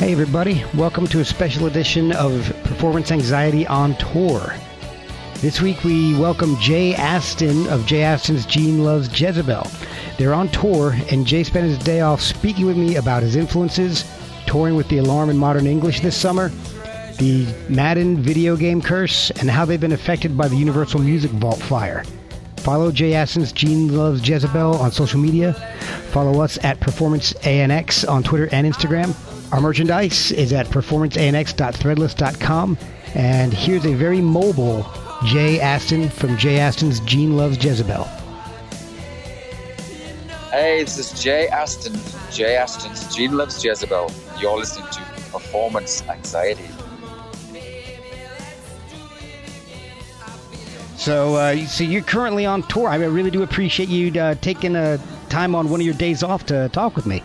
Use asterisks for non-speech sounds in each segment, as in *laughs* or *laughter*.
Hey, everybody. Welcome to a special edition of Performance Anxiety on Tour. This week we welcome Jay Aston of Jay Aston's Gene Loves Jezebel. They're on tour, and Jay spent his day off speaking with me about his influences, touring with the Alarm in Modern English this summer, the Madden video game curse, and how they've been affected by the Universal Music Vault fire. Follow Jay Aston's Gene Loves Jezebel on social media. Follow us at Performance ANX on Twitter and Instagram. Our merchandise is at performanceanx.threadless.com. And here's a very mobile Jay Aston from Jay Aston's Gene Loves Jezebel. Hey, this is Jay Aston, Jay Aston's Gene Loves Jezebel. You're listening to Performance Anxiety. So, uh, so you're currently on tour. I really do appreciate you uh, taking uh, time on one of your days off to talk with me.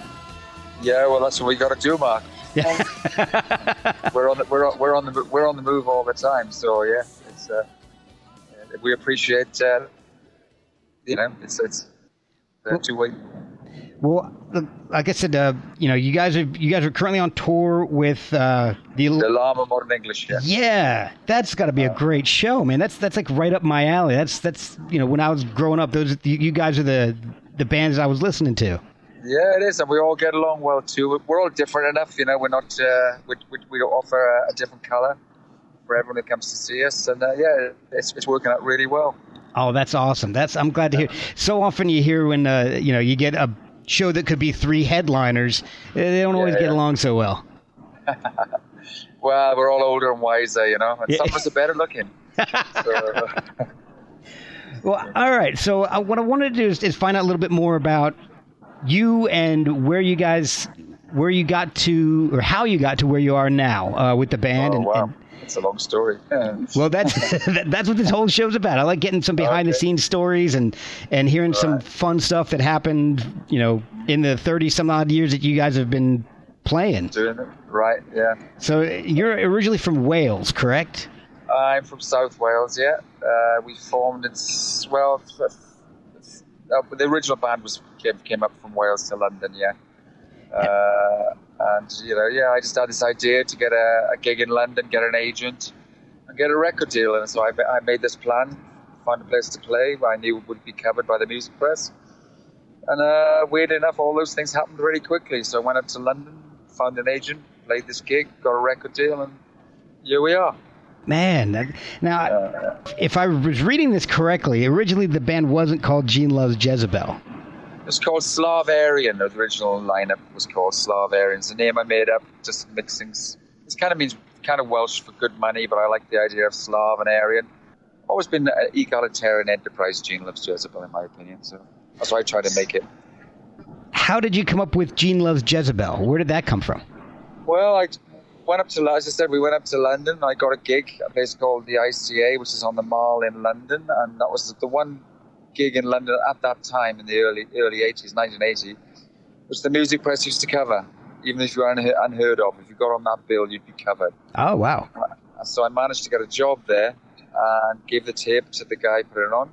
Yeah, well, that's what we got to do, Mark. Yeah. *laughs* we're on the we're on, we're on the we're on the move all the time. So yeah, it's uh, we appreciate uh, you know it's it's uh, two way. Well, like I said, uh, you know, you guys are you guys are currently on tour with uh, the the Alarm Modern English. Yeah, yeah, that's got to be a great show, man. That's that's like right up my alley. That's that's you know when I was growing up, those you guys are the the bands I was listening to. Yeah, it is, and we all get along well too. We're all different enough, you know. We're not uh, we, we, we offer a, a, different color for everyone who comes to see us, and uh, yeah, it's, it's working out really well. Oh, that's awesome. That's I'm glad to hear. So often you hear when uh, you know you get a show that could be three headliners, they don't always yeah, get along so well. *laughs* well, we're all older and wiser, you know, and yeah. some of us are better looking. So. *laughs* *laughs* well, all right. So uh, what I wanted to do is, is find out a little bit more about you and where you guys where you got to or how you got to where you are now uh, with the band. Oh, and, wow. And, it's a long story. well, that's *laughs* that's what this whole show's about. I like getting some behind okay. the scenes stories and and hearing All some right. fun stuff that happened. You know, in the thirty some odd years that you guys have been playing. Doing it right, yeah. So you're originally from Wales, correct? I'm from South Wales. Yeah, uh, we formed in well, uh, the original band was came, came up from Wales to London. Yeah. Uh, and you know, yeah, I just had this idea to get a, a, gig in London, get an agent, and get a record deal. And so I, I made this plan, find a place to play where I knew it would be covered by the music press. And uh, weird enough, all those things happened really quickly. So I went up to London, found an agent, played this gig, got a record deal, and here we are. Man, now, uh, if I was reading this correctly, originally the band wasn't called Gene Loves Jezebel. It's called Slavarian. The original lineup was called Slavarian. It's a name I made up, just mixing. It kind of means kind of Welsh for good money, but I like the idea of Slav and Aryan. Always been an egalitarian enterprise. Gene loves Jezebel, in my opinion. So that's why I try to make it. How did you come up with Gene loves Jezebel? Where did that come from? Well, I went up to, as I said, we went up to London. I got a gig, at a place called the ICA, which is on the Mall in London, and that was the one gig in London at that time in the early early 80s, 1980, which the music press used to cover. Even if you were unheard of, if you got on that bill, you'd be covered. Oh wow! So I managed to get a job there and gave the tape to the guy putting it on,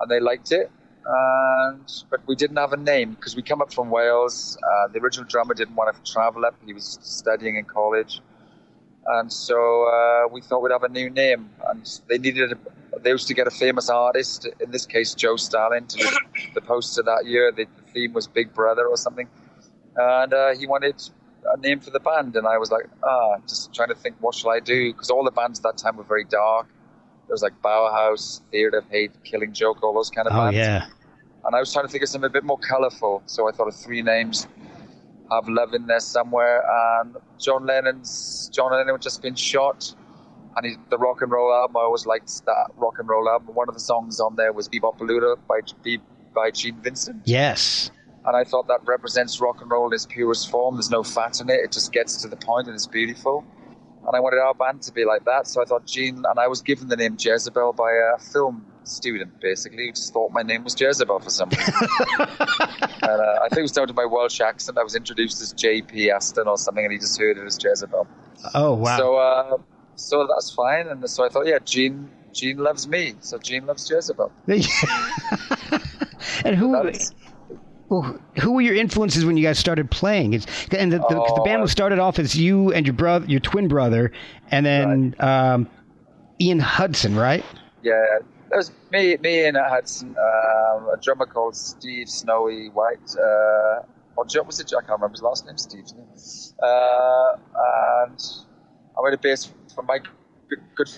and they liked it. And but we didn't have a name because we come up from Wales. Uh, the original drummer didn't want to travel up; he was studying in college, and so uh, we thought we'd have a new name. And they needed a, they used to get a famous artist, in this case Joe Stalin, to do *coughs* the poster that year. The, the, theme was Big Brother or something, and uh, he wanted a name for the band, and I was like, ah, just trying to think, what shall I do? Because all the bands at that time were very dark. There was like Bauhaus, Theatre of Hate, Killing Joke, all those kind of oh, bands. yeah. And I was trying to think of something a bit more colourful, so I thought of three names have love in there somewhere. And John Lennon's John Lennon had just been shot, and he, the rock and roll album. I always liked that rock and roll album. One of the songs on there was "Be-Bop by by Gene Vincent. Yes. And I thought that represents rock and roll in its purest form. There's no fat in it. It just gets to the point and it's beautiful. And I wanted our band to be like that. So I thought Gene, and I was given the name Jezebel by a film student, basically, who just thought my name was Jezebel for some reason. *laughs* and uh, I think it was down to my Welsh accent. I was introduced as J.P. Aston or something, and he just heard it as Jezebel. Oh, wow. So, uh, so that's fine. And so I thought, yeah, Gene, Gene loves me, so Gene loves Jezebel. *laughs* and who? Well, who were your influences when you guys started playing? It's, and the, the, Oh, the band was started off as you and your brother, your twin brother, and then um, Ian Hudson, right? Yeah, that was me, me and Hudson, um, a drummer called Steve Snowy White. Uh, or Joe, was it? I can't remember his last name. Steve. Uh, and I made a bass for my good,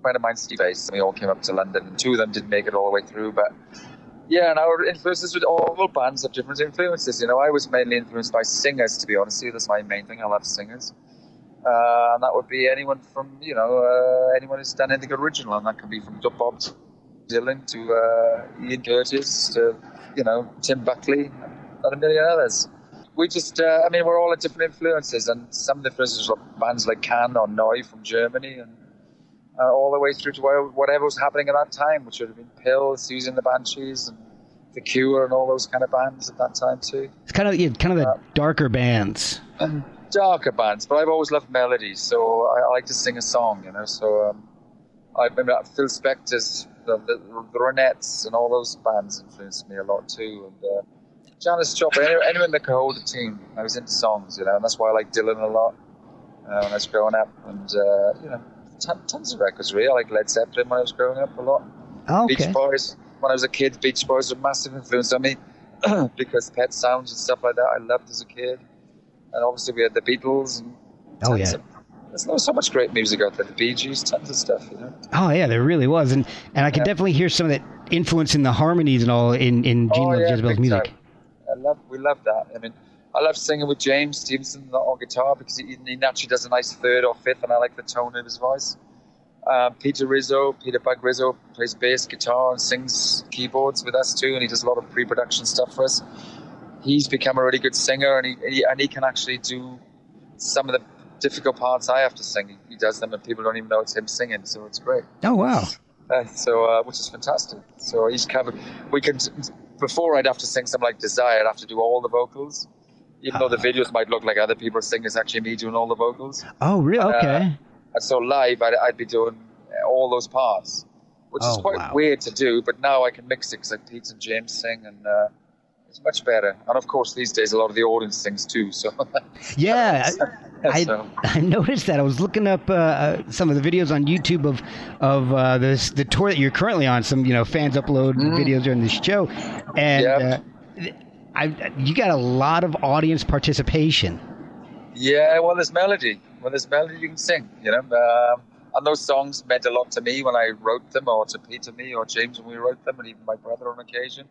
friend of mine, Steve Bass. And we all came up to London, two of them didn't make it all the way through, but. Yeah, and our influences with all bands have different influences. You know, I was mainly influenced by singers, to be honest with you. That's my main thing. I love singers. Uh, and that would be anyone from, you know, uh, anyone who's done anything original. And that can be from Bob Dylan to uh, Ian Curtis to, you know, Tim Buckley and a million others. We just, uh, I mean, we're all at different influences. And some of the influences are bands like Can or Neu from Germany and uh, all the way through to whatever was happening at that time, which would have been PiL, Siouxsie and the Banshees, and The Cure, and all those kind of bands at that time too. It's kind of yeah, kind of the darker bands. Darker bands, but I've always loved melodies, so I, I like to sing a song, you know. So um, I remember Phil Spector's, the, the, the Ronettes, and all those bands influenced me a lot too. And uh, Janis Joplin, anyone, anyone that could hold a team. I was into songs, you know, and that's why I like Dylan a lot uh, when I was growing up, and uh, you know tons of records really. I like Led Zeppelin when I was growing up a lot. Oh, okay. Beach Boys. When I was a kid, Beach Boys were a massive influence on me *clears throat* because Pet Sounds and stuff like that I loved as a kid. And obviously we had the Beatles. And oh yeah. Of, there's so much great music out there. The Bee Gees, tons of stuff, you know. Oh yeah, there really was, and and I could yeah. definitely hear some of that influence in the harmonies and all in in Gene oh, yeah, Jezebel's music. Time. Love, we love that. I mean, I love singing with James Stevenson on guitar because he, he naturally does a nice third or fifth, and I like the tone of his voice. Um, Peter Rizzo, Peter Bug Rizzo, plays bass guitar and sings keyboards with us too, and he does a lot of pre-production stuff for us. He's become a really good singer, and he, he and he can actually do some of the difficult parts I have to sing. He does them, and people don't even know it's him singing, so it's great. Oh wow! Uh, so uh, which is fantastic. So he's covered. We can before I'd have to sing something like Desire, I'd have to do all the vocals, even though the videos might look like other people singing. It's actually me doing all the vocals. Oh really? Okay. Uh, and so live, I'd, I'd, be doing all those parts, which oh, is quite wow. weird to do. But now I can mix it because like Pete and James sing, and uh, it's much better. And of course, these days a lot of the audience sings too. So yeah, I, *laughs* so. I, *laughs* I noticed that. I was looking up uh, some of the videos on YouTube of of uh, this the tour that you're currently on. Some you know fans upload Mm. videos during the show, and Yep. uh, I, you got a lot of audience participation. yeah, well, there's melody. When there's melody, you can sing. You know, um, and those songs meant a lot to me when I wrote them, or to Peter, me, or James when we wrote them, and even my brother on occasion.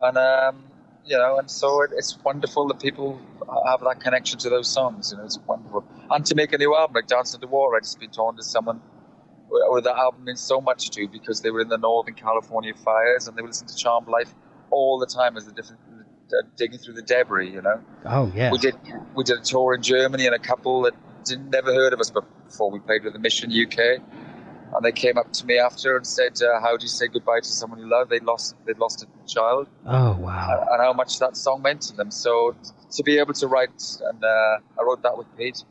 And um, you know, and so it, it's wonderful that people have that connection to those songs. You know, it's wonderful. And to make a new album like Dance Underwater, I just been talking to someone where that album means so much to because they were in the Northern California fires and they were listening to Charmed Life all the time as the different uh, digging through the debris. You know, Oh yeah. we did we did a tour in Germany and a couple that didn't never heard of us before. We played with the Mission UK. And they came up to me after and said, uh, "How do you say goodbye to someone you love? They lost, they lost a child." Oh wow. and how much that song meant to them. So to be able to write, and uh, I wrote that with Pete,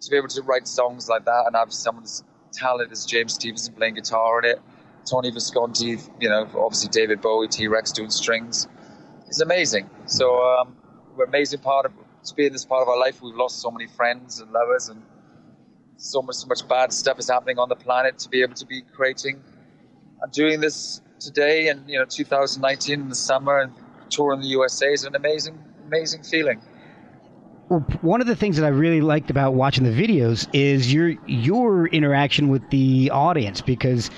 to be able to write songs like that and have someone as talented as James Stevenson playing guitar in it, Tony Visconti, you know, obviously David Bowie, T Rex doing strings, it's amazing. So um, we're amazing part of to be in this part of our life. We've lost so many friends and lovers, and so much so much bad stuff is happening on the planet. To be able to be creating and doing this today, and you know, 2019 in the summer and touring the USA is an amazing, amazing feeling. Well, one of the things that I really liked about watching the videos is your your interaction with the audience because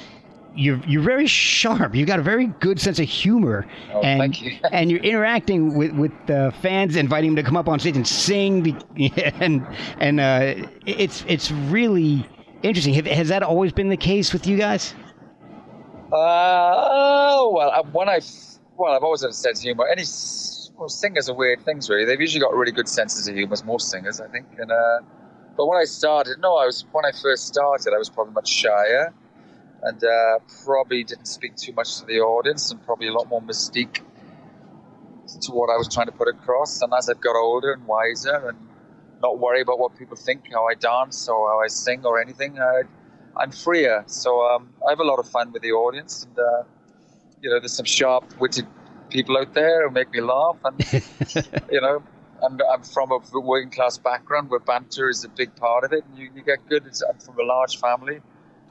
you're you're very sharp. You've got a very good sense of humor, Oh, and thank you. *laughs* and you're interacting with with the fans, inviting them to come up on stage and sing, *laughs* and and uh, it's it's really interesting. Has that always been the case with you guys? Uh, oh well, when I well, I've always had a sense of humor. Any well, singers are weird things, really. They've usually got really good senses of humor, as most singers, I think. And uh, but when I started, no, I was when I first started, I was probably much shyer, and uh, probably didn't speak too much to the audience, and probably a lot more mystique to what I was trying to put across. And as I've got older and wiser, and not worry about what people think, how I dance or how I sing or anything, I, I'm freer. So um, I have a lot of fun with the audience, and uh, you know, there's some sharp-witted people out there who make me laugh, and *laughs* you know, I'm, I'm from a working class background where banter is a big part of it. And you, you get good. I'm from a large family.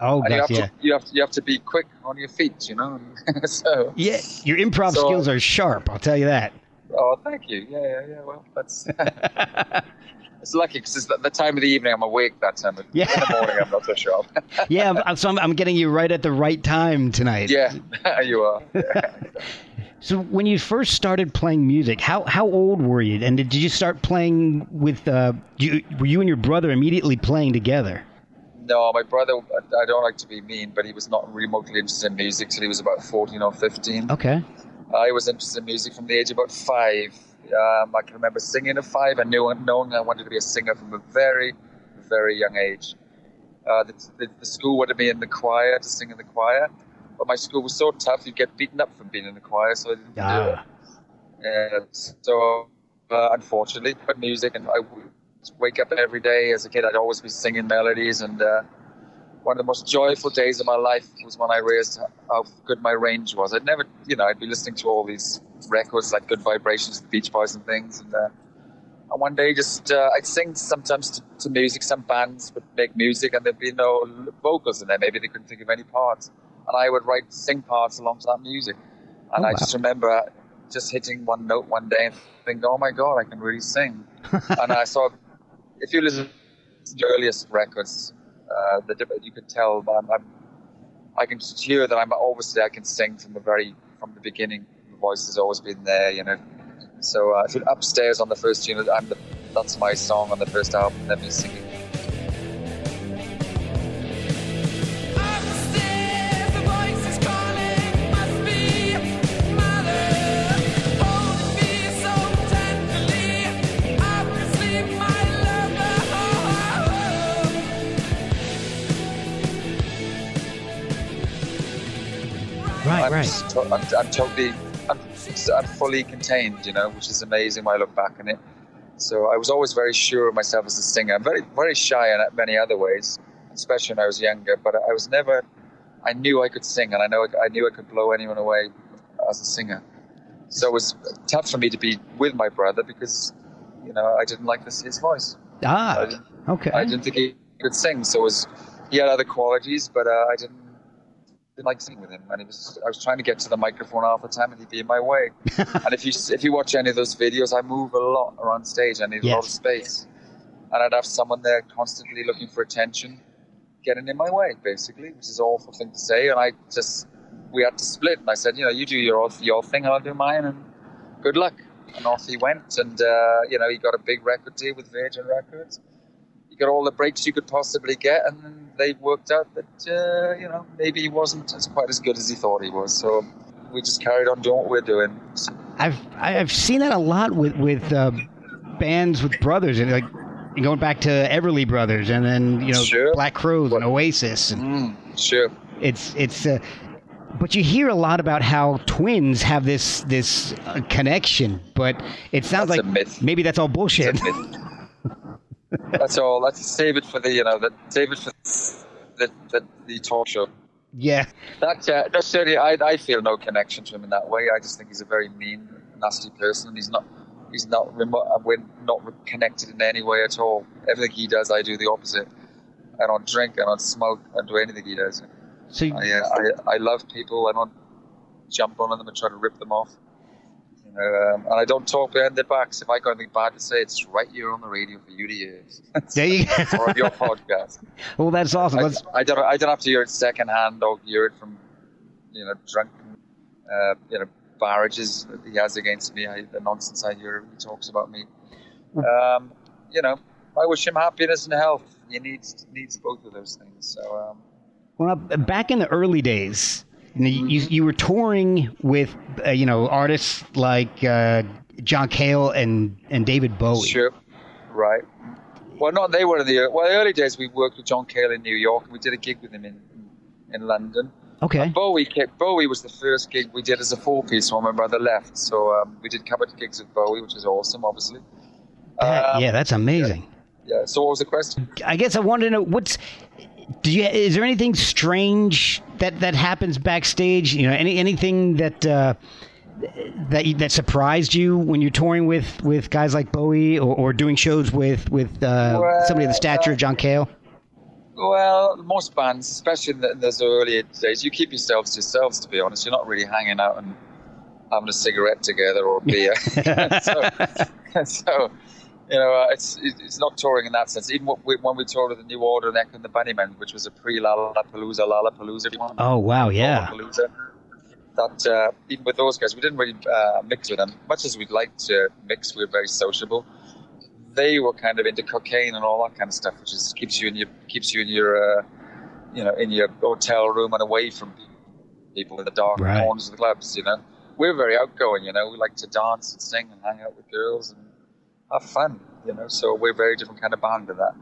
Oh, and you have, yeah. to, you have to you have to be quick on your feet, you know. *laughs* so, Yeah, your improv So- skills are sharp. I'll tell you that. oh, thank you. Yeah, yeah, yeah. Well, that's *laughs* it's lucky because it's the, the time of the evening I'm awake that time. Yeah. In the morning I'm not so sharp. *laughs* yeah, I'm- so I'm, I'm getting you right at the right time tonight. yeah, you are. Yeah. So when you first started playing music, how how old were you? And did you start playing with? Uh, you, were you and your brother immediately playing together? No, my brother. I don't like to be mean, but he was not remotely interested in music till he was about 14 or 15. Okay. I was interested in music from the age of about five. Um, I can remember singing at five and knew, knowing I wanted to be a singer from a very, very young age. Uh, the, the, the school wanted me in the choir to sing in the choir, but my school was so tough you'd get beaten up from being in the choir, so I didn't do it. Ah, And so, uh, unfortunately, but music, and I wake up every day as a kid. I'd always be singing melodies, and uh, one of the most joyful days of my life was when I realized how good my range was. I'd never, you know, I'd be listening to all these records like Good Vibrations, the Beach Boys, and things, and, uh, and one day just uh, I'd sing sometimes to, to music. Some bands would make music, and there'd be no vocals in there. Maybe they couldn't think of any parts, and I would write sing parts along to that music. And Oh, I wow. just remember just hitting one note one day and thinking, "Oh my God, I can really sing." *laughs* and I saw, if you listen to the earliest records, uh, the you could tell I'm, I'm, I can hear that I'm obviously I can sing from the very from the beginning. The voice has always been there, you know. So uh, if you're upstairs on the first unit, I'm the, that's my song on the first album. Let me sing I'm, right. to- I'm, I'm totally, I'm, I'm fully contained, you know, which is amazing when I look back on it. So I was always very sure of myself as a singer. I'm very, very shy in many other ways, especially when I was younger. But I was never. I knew I could sing, and I know I knew I could blow anyone away as a singer. So it was tough for me to be with my brother because, you know, I didn't like this, his voice. I Ah, didn't, okay. I didn't think he could sing. So it was he had other qualities, but uh, I didn't didn't like singing with him. And it was I was trying to get to the microphone half the time, and he'd be in my way. *laughs* and if you if you watch any of those videos, I move a lot around stage. I need a lot of space, and I'd have someone there constantly looking for attention, getting in my way, basically, which is an awful thing to say. And I just we had to split, and I said, you know, you do your your thing, I'll do mine, and good luck. And off he went, and uh, you know, he got a big record deal with Virgin Records. He got all the breaks you could possibly get, and then they worked out that uh, you know maybe he wasn't as quite as good as he thought he was. So we just carried on doing what we're doing. I've I've seen that a lot with with uh, bands with brothers and like going back to Everly Brothers and then you know Sure. Black Crows and Oasis and mm, sure. it's it's uh, but you hear a lot about how twins have this this uh, connection but it sounds That's like maybe that's all bullshit It's a myth. *laughs* That's all. Let's save it for the you know the save it for the the, the talk show. yeah That uh, that's certainly I I feel no connection to him in that way. I just think he's a very mean, nasty person. He's not he's not remote. We're not connected in any way at all. Everything he does, I do the opposite. I don't drink. I don't smoke. I don't do anything he does. so I, uh, I, I love people. I don't jump on them and try to rip them off. Um, and I don't talk behind their backs. If I got anything bad to say, it's right here on the radio for you to hear, *laughs* there you or on your podcast. *laughs* well that's awesome I, Let's, I don't. I don't have to hear it secondhand or hear it from, you know, drunken, uh, you know, barrages that he has against me. I, the nonsense I hear he talks about me. Um, you know, I wish him happiness and health. He needs needs both of those things. So. Um, well back in the early days you, know, you, you were touring with uh, you know artists like uh, John Cale and and David Bowie Sure. Right. Well, not they were in the well. The early days we worked with John Cale in New York. and We did a gig with him in in London. okay Bowie ca- Bowie was the first gig we did as a four piece when my brother left. So um, we did cover gigs with Bowie, which is awesome, obviously. That- Um, yeah that's amazing yeah. So what was the question? I guess I wanted to know what's. Do you is there anything strange that that happens backstage? You know, any anything that uh, that that surprised you when you're touring with, with guys like Bowie or, or doing shows with with uh, Well, somebody of the stature of John Cale? Well, most bands, especially in, the, in those early days, you keep yourselves to yourselves. To be honest, you're not really hanging out and having a cigarette together or beer. *laughs* *laughs* so, *laughs* so, you know, uh, it's it's not touring in that sense. Even when we, when we toured with the New Order and Echo and the Bunnymen, which was a pre Lollapalooza, Lollapalooza, if you want. Oh wow, yeah, Lollapalooza, That uh, even with those guys, we didn't really uh, mix with them. Much as we'd like to mix, we were very sociable. They were kind of into cocaine and all that kind of stuff, which is keeps you in your keeps you in your uh, you know in your hotel room and away from people in the dark Right. corners of the clubs. You know, we're very outgoing. You know, we like to dance and sing and hang out with girls and have fun. You know, so we're a very different kind of band to that.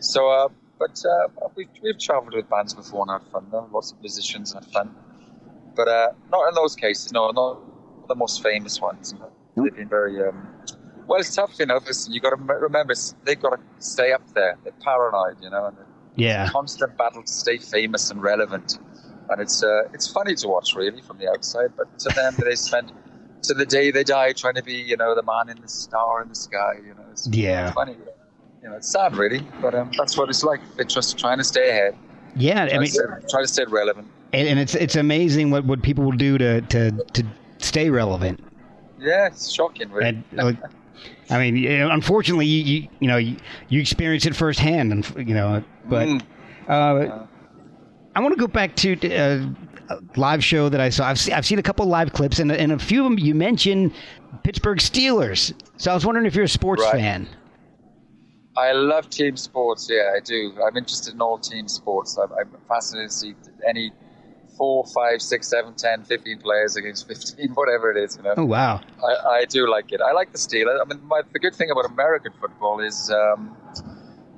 So, uh, but uh, we've we've travelled with bands before and had fun. Though. Lots of musicians and had fun, but uh, not in those cases. No, not the most famous ones. They've been very. Um, well, it's tough, you know. Listen, you got to remember they've got to stay up there. They're paranoid, you know, and yeah, constant battle to stay famous and relevant. And it's uh, it's funny to watch, really, from the outside. But to them, they spend to the day they die trying to be, you know, the man in the star in the sky. You know, it's Yeah. funny. You know, it's sad, really, but um, that's what it's like. They're just trying to stay ahead, yeah. I mean, to, stay, try to stay relevant. and, and it's it's amazing what, what people will do to, to to stay relevant. Yeah, it's shocking, really. And like, I mean, unfortunately, you, you you know you, you experience it firsthand, and you know, but Mm. uh, I want to go back to uh, live show that I saw. I've seen, I've seen a couple live clips, and and a few of them you mentioned Pittsburgh Steelers. So I was wondering if you're a sports Right. fan. I love team sports. Yeah, I do. I'm interested in all team sports. I'm, I'm fascinated to see any four, five, six, seven, ten, fifteen players against *laughs* 15, whatever it is. You know, Oh wow, I, I do like it. I like the Steelers. I mean, my, the good thing about American football is um,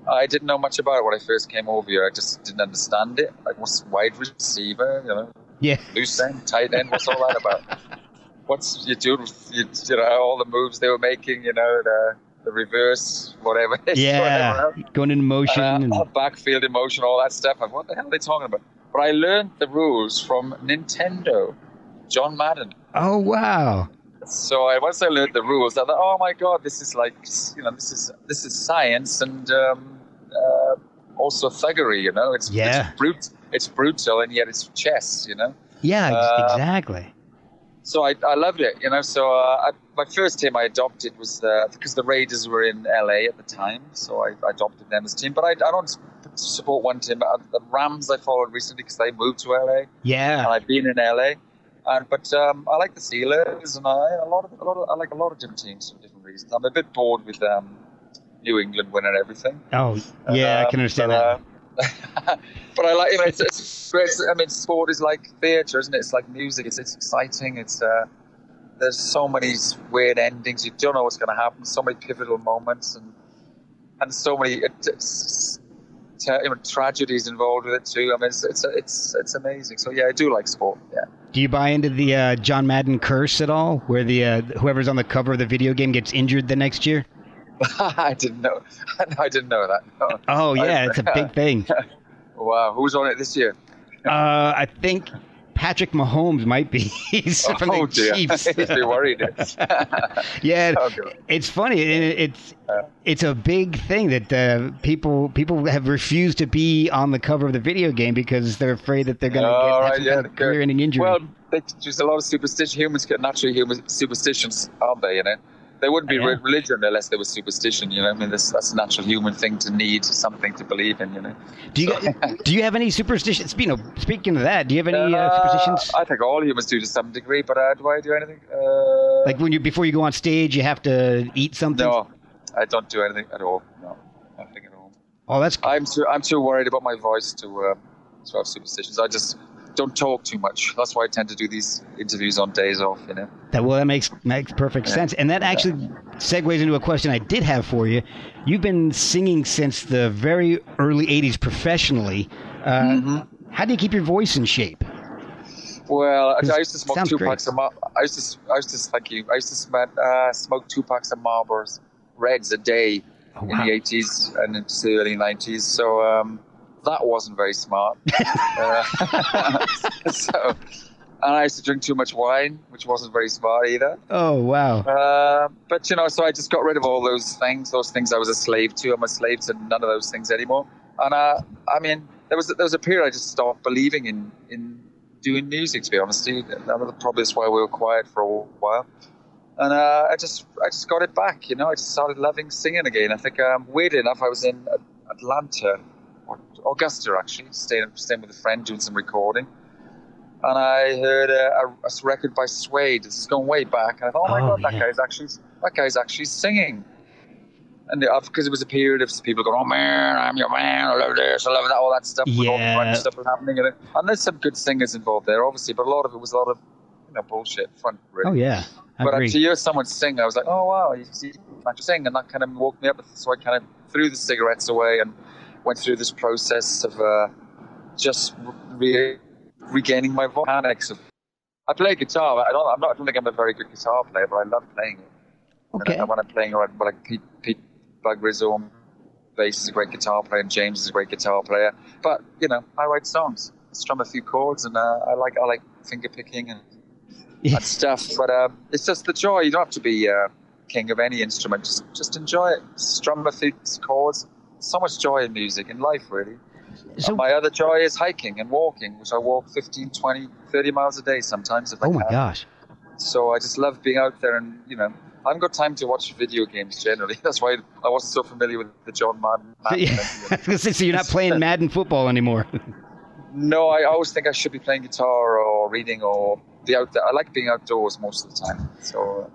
I didn't know much about it when I first came over here. I just didn't understand it. Like, what's wide receiver? You know, yeah, loose end, tight end. What's all that about? *laughs* What's you do? You, you know, all the moves they were making. You know, the the reverse, whatever. *laughs* yeah, whatever going into motion. Uh, and, backfield in motion, all that stuff. I'm, what the hell are they talking about? But I learned the rules from Nintendo, John Madden. oh wow, So I, once I learned the rules, I thought, oh my god, this is like, you know, this is this is science and um, uh, also thuggery. You know, it's Yeah. it's, brute, it's brutal and yet it's chess. You know. yeah, Uh, exactly. So I, I loved it, you know. So uh, I, my first team I adopted was uh, because the Raiders were in LA at the time, so I, I adopted them as a team. But I, I don't support one team. The Rams I followed recently because they moved to LA, Yeah, and I've been in LA. And but um, I like the Steelers, and I a lot of a lot of I like a lot of different teams for different reasons. I'm a bit bored with um, New England winning everything. oh yeah, I Um, can understand but, that. uh, *laughs* but I like, you know, it's, it's great. I mean, sport is like theatre, isn't it? It's like music. It's, it's exciting. It's uh, there's so many weird endings. You don't know what's going to happen. So many pivotal moments, and and so many it, tra- you know, tragedies involved with it too. I mean, it's it's it's it's amazing. So yeah, I do like sport. Yeah. Do you buy into the uh, John Madden curse at all, where the uh, whoever's on the cover of the video game gets injured the next year? *laughs* I didn't know. *laughs* I didn't know that. No. Oh yeah, I- it's a big *laughs* thing. Wow, who's on it this year? Uh, I think Patrick Mahomes might be. *laughs* He's from oh the dear, Chiefs. *laughs* be worried. *laughs* yeah, Oh, it's funny. it- It's it's a big thing that uh, people people have refused to be on the cover of the video game because they're afraid that they're going to Oh, get right, yeah, kind of career-ending injury. Well, there's a lot of superstition. Humans get naturally human superstitions, aren't they? You know, there wouldn't be Yeah. re- religion unless there was superstition. You know, I mean, that's, that's a natural human thing to need something to believe in. You know, do you do you have any superstitions? Speaking of speaking of that, do you have any uh, superstitions? I think all humans do to some degree, but uh, do I do anything? Uh, Like when you before you go on stage, you have to eat something. no, I don't do anything at all. No, nothing at all. Oh, that's I'm too I'm too worried about my voice to uh, to have superstitions. I just don't talk too much. That's why I tend to do these interviews on days off. You know. That well, that makes makes perfect sense, and that actually segues into a question I did have for you. You've been singing since the very early '80s professionally. Uh, Mm-hmm. How do you keep your voice in shape? Well, I, used to smoke two great. packs of Mar- I used to I used to thank you. I used to smoke, uh, smoke two packs of Marlboros Reds a day Oh, in the eighties and into the early nineties. So um, that wasn't very smart. *laughs* uh, *laughs* so and I used to drink too much wine, which wasn't very smart either. Oh wow. Uh, but you know, so I just got rid of all those things. Those things I was a slave to. I'm a slave to none of those things anymore. And uh, I mean, there was there was a period I just stopped believing in in doing music. To be honest, Steve. that was probably that's why we were quiet for a while. And uh, I just I just got it back. You know, I just started loving singing again. I think um, weirdly enough, I was in Atlanta, Augusta actually, staying staying with a friend doing some recording. And I heard a, a, a record by Suede. This is going way back. And I thought, oh my Oh, god, that guy's actually that guy's actually singing. And because it was a period of people going, oh man, I'm your man, I love this, I love that, all that stuff. with all the Yeah. grunge stuff was happening in it. And there's some good singers involved there, obviously, but a lot of it was a lot of you know bullshit front. Really. Oh yeah. I But uh, agree. to hear someone sing, I was like, oh wow, you see, I can sing, and that kind of woke me up. So I kind of threw the cigarettes away and went through this process of uh, just re- regaining my voice. I play guitar. I don't. I'm not. I don't think I'm a very good guitar player, but I love playing it. Okay. And when I'm playing, like, like Pete, Pete Bug Rizzo bass is a great guitar player, and James is a great guitar player. But you know, I write songs, strum a few chords, and uh, I like I like finger picking and and stuff. But um, it's just the joy. You don't have to be uh, king of any instrument. Just just enjoy it. Strum a few chords. So much joy in music, in life, really. So- my other joy is hiking and walking, which I walk 15, 20, 30 miles a day sometimes if I oh my can. gosh. So I just love being out there and, you know, I haven't got time to watch video games generally. *laughs* That's why I wasn't so familiar with the John Madden. *laughs* Madden yeah, *laughs* I was gonna say, so you're not playing Madden football anymore. No, I always think I should be playing guitar or reading or be out there. I like being outdoors most of the time. So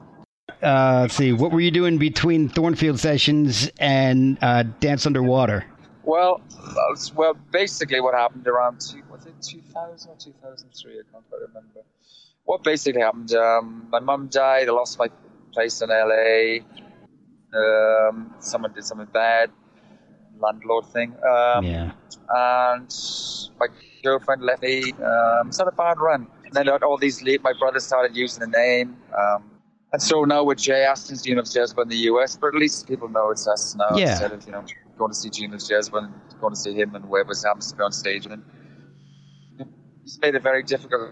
Uh, let's see. What were you doing between Thornfield sessions and uh, Dance Underwater? Well, uh, well, basically, what happened around two, was it 2000 or 2003? I can't quite remember. What basically happened? Um, my mum died. I lost my place in LA. Um, someone did something bad, landlord thing. Um, yeah. and my girlfriend left me. Um, it's not a bad run. And then all these, my brother started using the name. Um, and so now we're Jay Aston's Gene Loves Jezebel in the US, but at least people know it's us now Yeah. instead of, you know, going to see Gene Loves Jezebel and going to see him and whoever happens to be on stage. And it's made a very difficult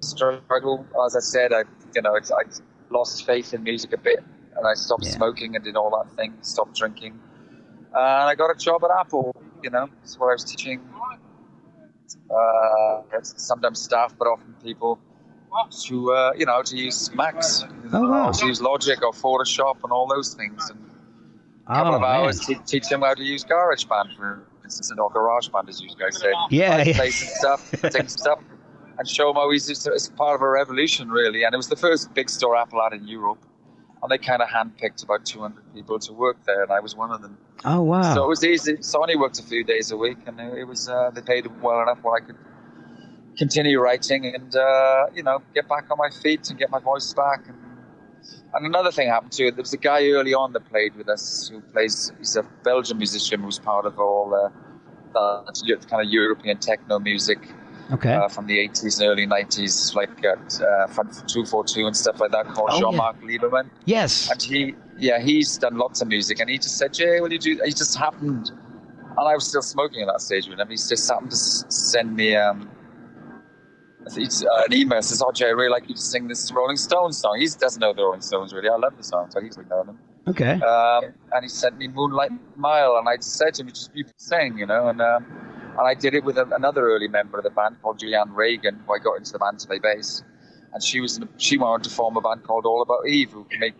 struggle. As I said, I, you know, it's, I lost faith in music a bit and I stopped Yeah. smoking and did all that thing, stopped drinking. And I got a job at Apple, you know, it's where I was teaching uh, sometimes staff, but often people to, uh, you know, to use Macs, Oh, wow. to use Logic or Photoshop and all those things. And a couple Oh, of hours to teach them how to use GarageBand, for instance, or GarageBand, as you guys say. Yeah, yeah. play some stuff, take some stuff, and show them how easy it's, it's part of a revolution, really. And it was the first big store Apple had in Europe. And they kind of handpicked about 200 people to work there, and I was one of them. Oh wow. So it was easy. So I only worked a few days a week, and it was uh, they paid well enough where I could continue writing and uh, you know get back on my feet and get my voice back. And, and another thing happened too. There was a guy early on that played with us who plays. He's a Belgian musician who's part of all uh, the kind of European techno music okay. uh, from the 80s and early 90s, like at uh, Front 242 and stuff like that, called Oh. Jean-Marc Lederman. yes. And he, yeah, he's done lots of music, and he just said, "Jay, will you do?" He just happened, and I was still smoking at that stage with him. He just happened to send me um, it's, uh, an email. Says, "Oh, Jay, I really like you to sing this Rolling Stones song." He doesn't know the Rolling Stones really. I love the song, so he's like them. Okay. Um, and he sent me Moonlight Mile, and I said to him, just you sing, you know." And um, and I did it with a, another early member of the band called Julianne Regan, who I got into the band to play bass. And she was in a, she wanted to form a band called All About Eve, who made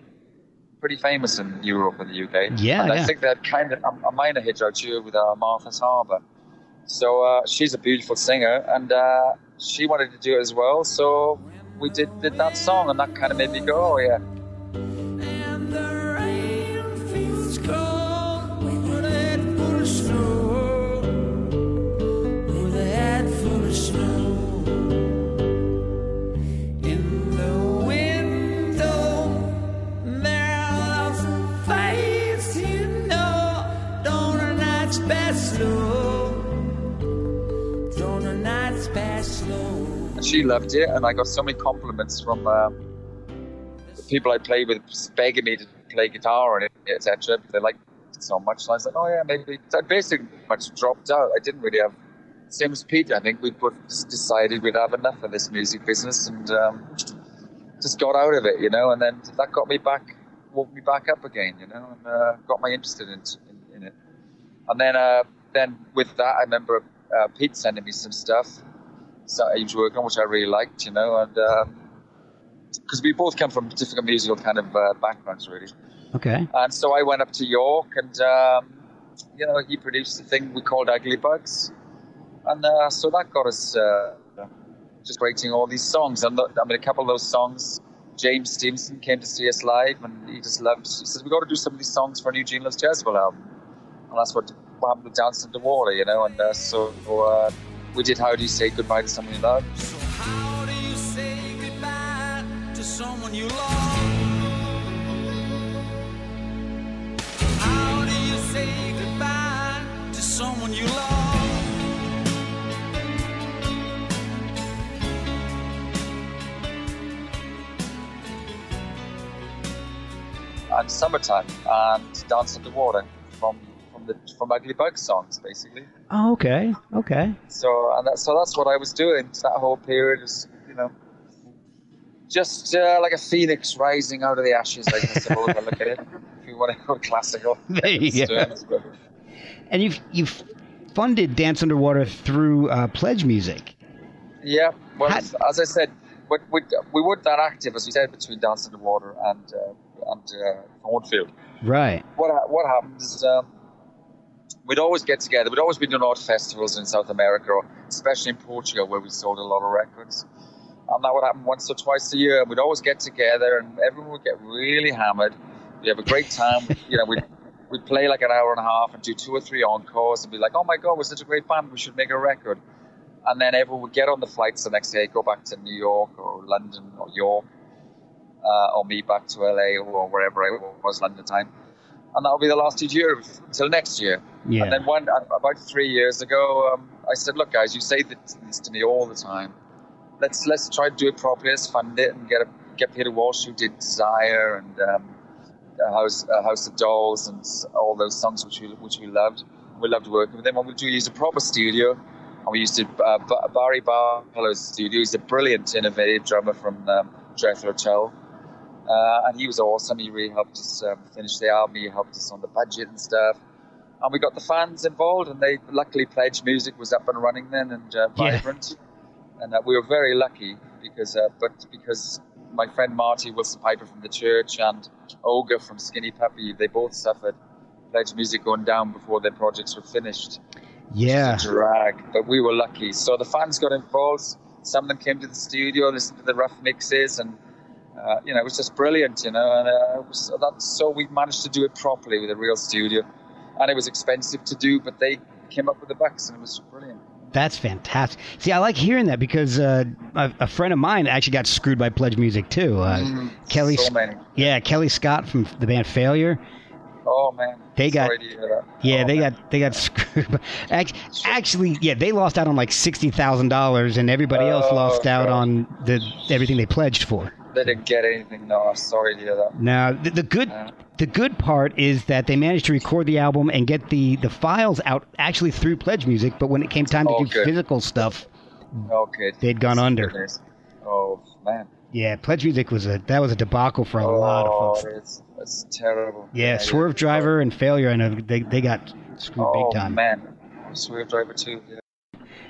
pretty famous in Europe and the UK. Yeah, and yeah. I think they had kind of a, a minor hit out here with uh, Martha's Harbour. So uh, she's a beautiful singer, and uh, she wanted to do it as well. So we did did that song, and that kind of made me go, oh yeah. She loved it, and I got so many compliments from um, the people I played with, begging me to play guitar and etc. They liked it so much. So I was like, oh yeah, maybe. So I basically much dropped out. I didn't really have same as Pete, I think we both just decided we'd have enough of this music business and um, just got out of it, you know. And then that got me back, woke me back up again, you know, and uh, got my interest in. In, in it. And then, uh, then with that, I remember uh, Pete sending me some stuff he working on, which I really liked, you know, and because we both come from different musical kind of uh, backgrounds, really. Okay. And so I went up to York, and um, you know, he produced a thing we called Ugly Bugs, and uh, so that got us uh, just writing all these songs. And the- I mean, a couple of those songs, James Stevenson came to see us live, and he just loved. He says, "We got to do some of these songs for a new Gene Loves Jezebel album," and that's what, happened with Dance Underwater, you know. And uh, so uh, we did "How Do You Say Goodbye to Someone You Love." So how do you say goodbye to someone you love? How do you say goodbye to someone you love? and "Summertime" and "Dance Underwater" from from the from Ugly Bugs songs, basically. Oh, okay. Okay. So and that, so that's what I was doing. That whole period is, you know, just uh, like a phoenix rising out of the ashes. I suppose I look at it. *laughs* If you want to go classical. *laughs* There you go. And you've you've funded Dance Underwater through uh, Pledge Music. Yeah. Well, How- as I said, we, we, we weren't that active, as we said, between Dance Underwater and uh, and uh, Thornfield. Right. What ha- what happened is um, we'd always get together. We'd always be doing art festivals in South America, or especially in Portugal, where we sold a lot of records. And that would happen once or twice a year. We'd always get together, and everyone would get really hammered. We'd have a great time. *laughs* you know, we'd we'd play like an hour and a half and do two or three encores, and be like, "Oh my God, we're such a great band. We should make a record." And then everyone would get on the flights the next day, go back to New York or London or York, uh, or me back to LA or wherever it was London time and that'll be the last year until next year. Yeah. And then one about three years ago, um, I said, "Look, guys, you say this to me all the time. Let's let's try to do it properly. Let's fund it and get a, get Peter Walsh, who did Desire and um, uh, House uh, House of Dolls and all those songs which we which we loved. We loved working with them. And we do use a proper studio. And we used to, uh, Ba- Barry Barlow's studio. He's a brilliant, innovative drummer from um, Jethro Tull. Uh, and he was awesome. He really helped us um, finish the album. He helped us on the budget and stuff. And we got the fans involved, and they luckily Pledge Music was up and running then and uh, Yeah. vibrant. And uh, we were very lucky because, uh, but because my friend Marty Willson-Piper from the church and Ogre from Skinny Puppy, they both suffered Pledge Music going down before their projects were finished Yeah. drag, but we were lucky. So the fans got involved. Some of them came to the studio, listened to the rough mixes, and uh, you know it was just brilliant. You know, and uh, was, that's so we managed to do it properly with a real studio, and it was expensive to do, but they came up with the bucks, and it was brilliant. That's fantastic. See, I like hearing that because uh, a, a friend of mine actually got screwed by Pledge Music too. Uh, Kellii, so yeah, Kellii Scott from the band Failure. Oh man, They got- Sorry to hear that. Yeah, Oh, they man. got they got *laughs* screwed. by- act- Actually, yeah, they lost out on like sixty thousand dollars, and everybody else Oh, lost out God. on the everything they pledged for. They didn't get anything. No, sorry to hear that. Now, the, the good Yeah. the good part is that they managed to record the album and get the the files out actually through Pledge Music. But when it came time to Oh, do good. physical stuff, Okay. they'd gone under. Goodness. Oh man. Yeah, Pledge Music was a that was a debacle for a oh, lot oh, of folks. it's it's terrible. Yeah, Swerve oh. Driver and Failure, I know they they got screwed Oh big time. man, Swervedriver too. Yeah.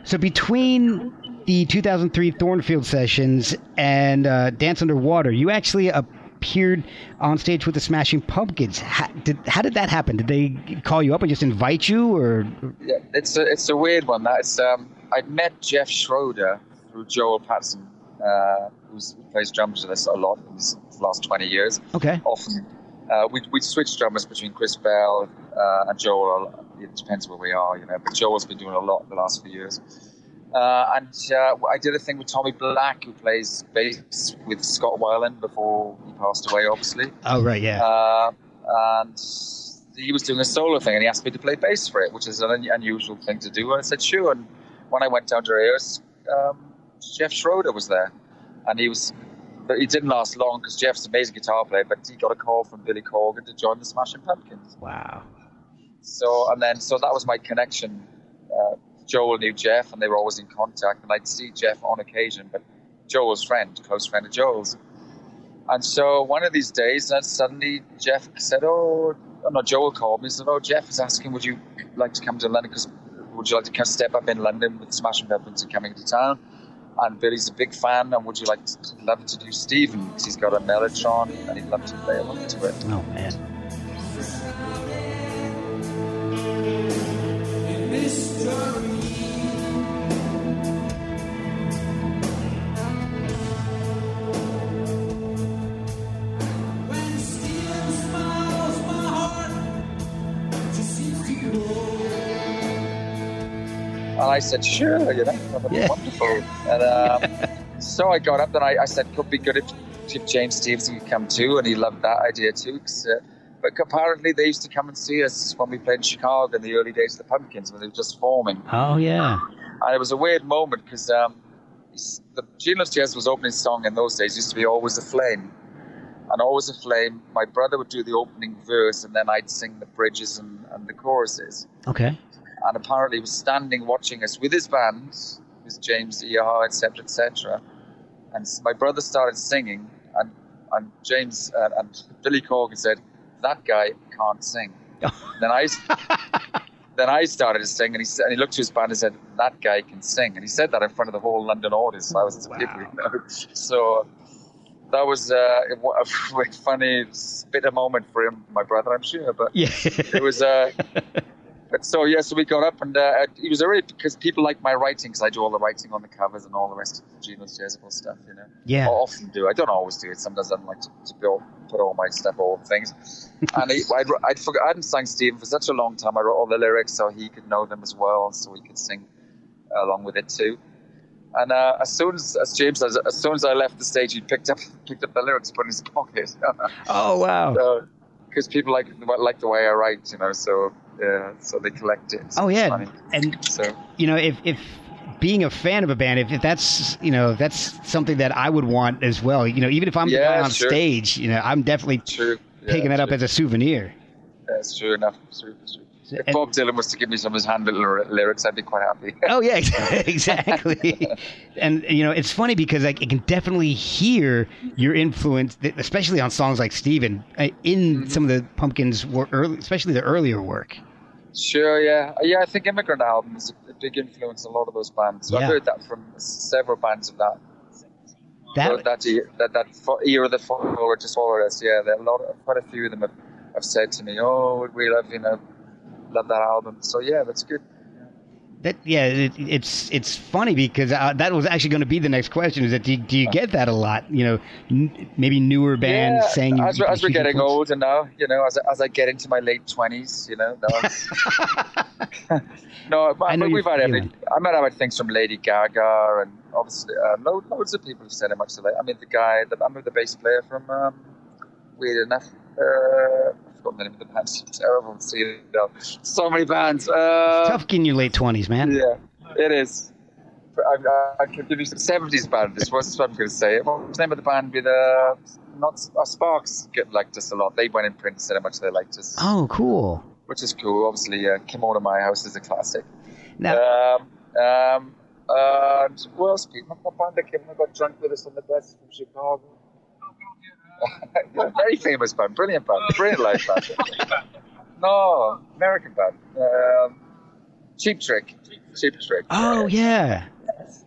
So between the 2003 Thornfield sessions and uh, Dance Underwater, you actually appeared on stage with the Smashing Pumpkins. How did, how did that happen? Did they call you up and just invite you, or Yeah, it's a it's a weird one. That it's um I'd met Jeff Schroeder through Joel Patterson, uh, who's, who plays drums with us a lot in the last twenty years. okay? Often, uh, we we switch drummers between Chris Bell uh, and Joel. It depends where we are, you know. But Joel's been doing a lot the last few years. Uh, and uh, I did a thing with Tommy Black, who plays bass with Scott Weiland before he passed away, obviously. Oh right, yeah. Uh, and he was doing a solo thing, and he asked me to play bass for it, which is an un- unusual thing to do. And I said, sure. And when I went down to rehearse, um, Jeff Schroeder was there, and he was. But he didn't last long because Jeff's an amazing guitar player. But he got a call from Billy Corgan to join the Smashing Pumpkins. wow. So and then so that was my connection uh, Joel knew Jeff, and they were always in contact. And I'd see Jeff on occasion, but Joel's friend, close friend of Joel's. And so one of these days, suddenly Jeff said, "Oh, oh no." Joel called me. and Said, "Oh, Jeff is asking, would you like to come to London? Because would you like to step up in London with Smashing Pumpkins and coming to town?" And Billy's a big fan, and would you like to love to do Stephen? Because he's got a Mellotron, and he'd love to play along to it. Oh man. I said, sure, you know, that'd be Yeah. wonderful. And um, *laughs* so I got up and I, I said, could be good if, if James Stevenson could come too. And he loved that idea too. 'cause, uh, but apparently they used to come and see us when we played in Chicago in the early days of the Pumpkins when they were just forming. Oh yeah. And it was a weird moment because um, the Gene Loves Jezebel's opening song in those days used to be Always a Flame. And Always a Flame, my brother would do the opening verse and then I'd sing the bridges and, and the choruses Okay. And apparently was standing watching us with his band, with James Iha, etc., etc. And my brother started singing, and and James uh, and Billy Corgan said, "That guy can't sing." *laughs* then I then I started to sing, and he said, and he looked to his band and said, "That guy can sing," and he said that in front of the whole London audience. So I was Wow. people, you know. So. That was uh, *laughs* a funny, bitter moment for him, my brother, I'm sure. But Yeah. it was uh, *laughs* but so yeah, so we got up and uh, it was already because people like my writing because I do all the writing on the covers and all the rest of the Gene Loves Jezebel stuff, you know. yeah. I often do. I don't always do it. Sometimes I don't like to, to build, put all my stuff all things. *laughs* and I, I'd, I'd forgot, I hadn't sung Stephen for such a long time. I wrote all the lyrics so he could know them as well, so he could sing along with it too. And uh, as soon as, as James, as, as soon as I left the stage, he picked up *laughs* picked up the lyrics, put in his *laughs* pocket. Oh wow. because people like like the way I write, you know. So yeah, so they collect it. So Oh yeah. funny. And So you know, if if being a fan of a band, if, if that's you know that's something that I would want as well. You know, even if I'm Yeah, on sure. stage, you know, I'm definitely true. Yeah, picking that up as a souvenir. That's true enough. True, true. If Bob Dylan was to give me some of his lyr- lyrics, I'd be quite happy. *laughs* Oh yeah, *laughs* exactly. and you know, it's funny because like, I can definitely hear your influence, especially on songs like Stephen, uh, in Mhm. some of the Pumpkins' work, early, especially the earlier work. Sure, yeah, yeah. I think Immigrant Album is a, big influence on a lot of those bands. So Yeah. I've heard that from several bands of that That that e- that that era that followed just followed us. Yeah, there are a lot, quite a few of them have, have said to me, "Oh, we love you know, love that album." So yeah, that's good. that yeah, it, it's it's funny because uh, that was actually going to be the next question. Is that do you, do you get that a lot? You know, n- maybe newer bands yeah, saying as, you we're- as we're getting influence? older now, you know, as, as I get into my late twenties, you know, no, *laughs* no, but, I know we've had every. I might have had things from Lady Gaga and obviously uh, loads, loads of people have said it much like. I mean, the guy, the, I remember the bass player from um, Weird Enough. Uh, forgotten the name of the band. It's terrible it. So many bands. Uh, Tough in your late twenties, man. yeah, it is. I, I, could give you some seventies band. This was what I'm going to say. What was the name of the band? With uh, not uh, Sparks get liked us a lot. They went in print and said how much they liked us, Oh, cool. which is cool. Obviously, uh, "Come On to My House" is a classic. Now, Um, um, and who else? What band that came and got drunk with us on the bus from Chicago? *laughs* Yeah, very famous band, brilliant band, brilliant live *laughs* band. No, American band. Um, Cheap Trick. Cheap Trick. oh yeah.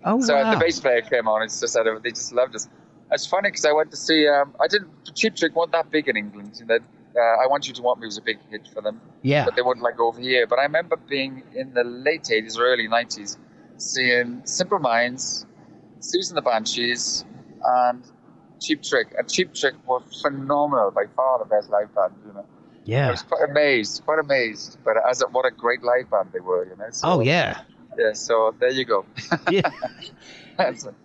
Oh So wow. the bass player came on. It's just out of, they just loved us. It's funny because I went to see. Um, I didn't. Cheap Trick weren't that big in England. In that uh, I Want You to Want Me was a big hit for them, yeah. but they wouldn't like over here. But I remember being in the late '80s or early '90s, seeing Simple Minds, Siouxsie and the Banshees, and Cheap Trick. And Cheap Trick were phenomenal, by far the best live band. You know, Yeah, I was quite amazed, quite amazed. But as a, what a great live band they were. You know. So, Oh yeah. Yeah. So there you go. *laughs* Yeah. *laughs*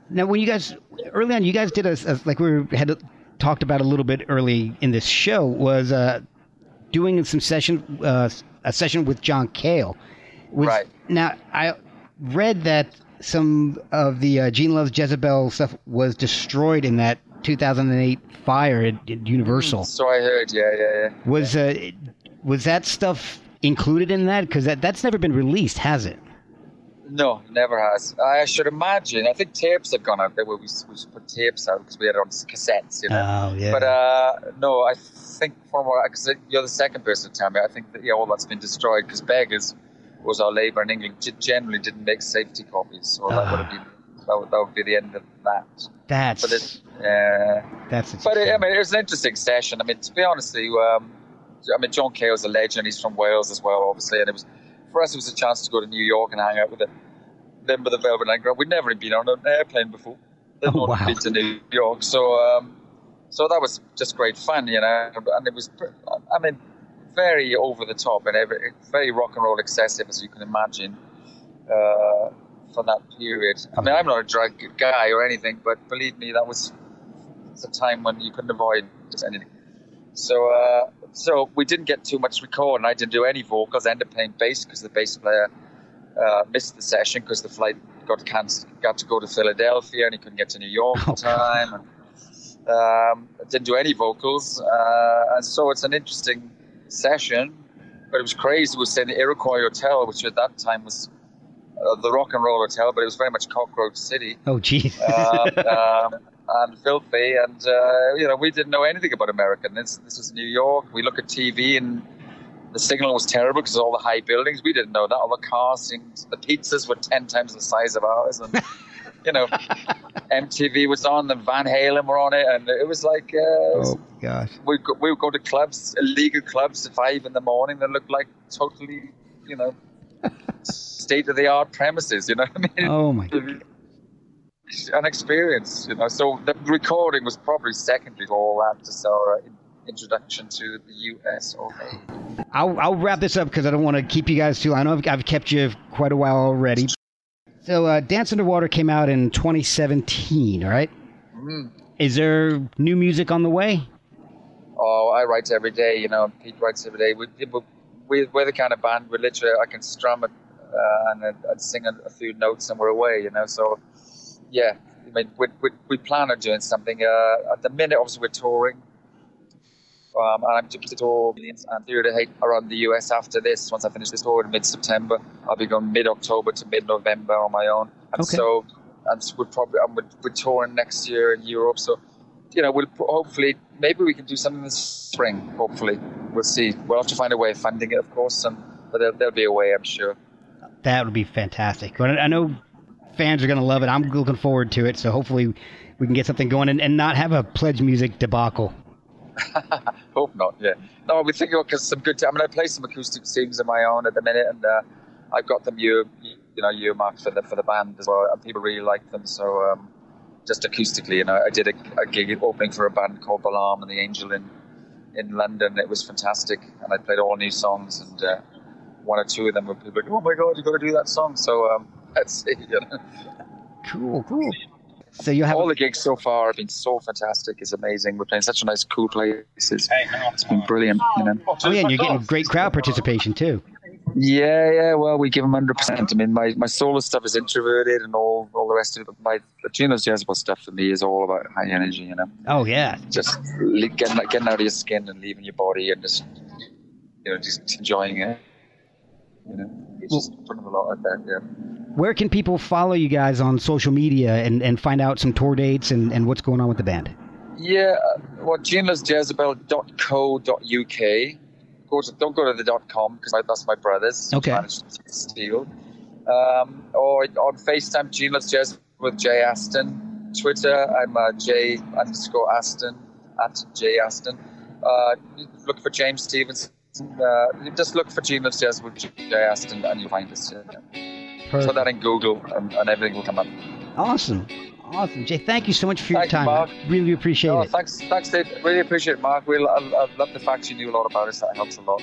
Now, when you guys early on, you guys did a, a like we were, had talked about a little bit early in this show was uh, doing some session uh, a session with John Cale. Was, Right. Now, I read that some of the uh, Gene Loves Jezebel stuff was destroyed in that 2008 fire at, at Universal. So I heard, yeah, yeah, yeah. Was uh, was that stuff included in that? Because that that's never been released, has it? No, never has. I should imagine. I think tapes have gone out there where we, we put tapes out because we had it on cassettes, you know. Oh yeah. But uh, no, I think from what because you're the second person to tell me, I think that yeah, all that's been destroyed because Beggars was our labour in England generally didn't make safety copies, so that would have been that would, that would be the end of that. that's Uh, that's. but it, I mean, it was an interesting session. I mean, to be honest with you, um, I mean, John Cale's a legend. He's from Wales as well, obviously, and it was for us. It was a chance to go to New York and hang out with the them with the Velvet Underground. We'd never been on an airplane before. They'd Oh, wow. been to New York, so um, so that was just great fun, you know. And it was, I mean, very over the top and every, very rock and roll excessive, as you can imagine. Uh, for that period, I mean, I'm not a drug guy or anything, but believe me, that was it's a time when you couldn't avoid just anything. So, uh, so we didn't get too much recording. I didn't do any vocals. I ended up playing bass because the bass player uh, missed the session because the flight got cancelled. Got to go to Philadelphia and he couldn't get to New York Oh, in time. And, um, didn't do any vocals, uh, and so it's an interesting session. But it was crazy. We were staying at the Iroquois Hotel, which at that time was uh, the rock and roll hotel, but it was very much Cockroach City oh geez. um, *laughs* um, and filthy. And uh, you know, we didn't know anything about America. This this was New York. We look at TV and the signal was terrible because all the high buildings. We didn't know that. All the car scenes, the pizzas were ten times the size of ours, and *laughs* you know, MTV was on, and Van Halen were on it, and it was like. Uh, was- oh gosh. we go, we would go to clubs, illegal clubs at five in the morning that looked like totally, you know, *laughs* state of the art premises. You know what I mean? Oh my. *laughs* an experience, you know. So the recording was probably secondary to all that, just our uh, introduction to the US. Okay. *sighs* I'll, I'll wrap this up because I don't want to keep you guys too. I know I've, I've kept you quite a while already. So, uh, Dance Underwater came out in 2017, all right? Mm. Is there new music on the way? Oh, I write every day, you know. Pete writes every day. We, we, we're the kind of band where literally I can strum it uh, and I'd, I'd sing a, a few notes and we're away, you know. So, yeah, I mean, we, we, we plan on doing something. Uh, at the minute, obviously, we're touring. Um, and I'm just to tour and theatre hate around the US after this. Once I finish this tour in mid September, I'll be going mid October to mid November on my own. And Okay. so, and so we're probably and we're, we're touring next year in Europe. So, you know, we'll hopefully maybe we can do something this spring. Hopefully, we'll see. We'll have to find a way of funding it, of course, and but there'll, there'll be a way, I'm sure. That would be fantastic. But I know fans are going to love it. I'm looking forward to it. So, hopefully, we can get something going and, and not have a pledge music debacle. *laughs* Hope not. Yeah. No, we think because some good. I mean, I play some acoustic things of my own at the minute, and uh, I've got them you you know earmarked for the for the band as well, and people really like them. So um, just acoustically, you know, I did a, a gig opening for a band called Balaam and the Angel in in London. It was fantastic, and I played all new songs, and uh, one or two of them were people like, "Oh my god, you got to do that song!" So um, that's it. You know? Cool, cool. So, you'll have. All the gigs so far have been so fantastic. It's amazing. We're playing such a nice, cool places. It's been brilliant. You know. oh, yeah, and you're getting great crowd participation, too. Yeah, yeah. Well, we give them hundred percent. I mean, my, my solo stuff is introverted, and all all the rest of it. My Gene Loves Jezebel stuff for me is all about high energy. You know, Oh, yeah. just getting getting out of your skin and leaving your body, and just you know, just enjoying it. You know, it's just putting a lot out there. Yeah. Where can people follow you guys on social media and, and find out some tour dates and, and what's going on with the band? Yeah, well, Jezebel.co.uk. Go to, don't go to the dot .com because that's my brother's. Okay. Steal. Um, or on FaceTime, Jez with Jay Aston. Twitter, I'm uh, J underscore Aston at J Aston. Uh, look for James Stevens. Uh, just look for Loves with Jay Aston and you'll find us. Yeah. Put that in Google and, and everything will come up. Awesome. Awesome. Jay, thank you so much for your time. Mark. I really appreciate No, it. thanks, thanks, Dave. Really appreciate it, Mark. We'll, I, I love the fact you knew a lot about us. That helps a lot.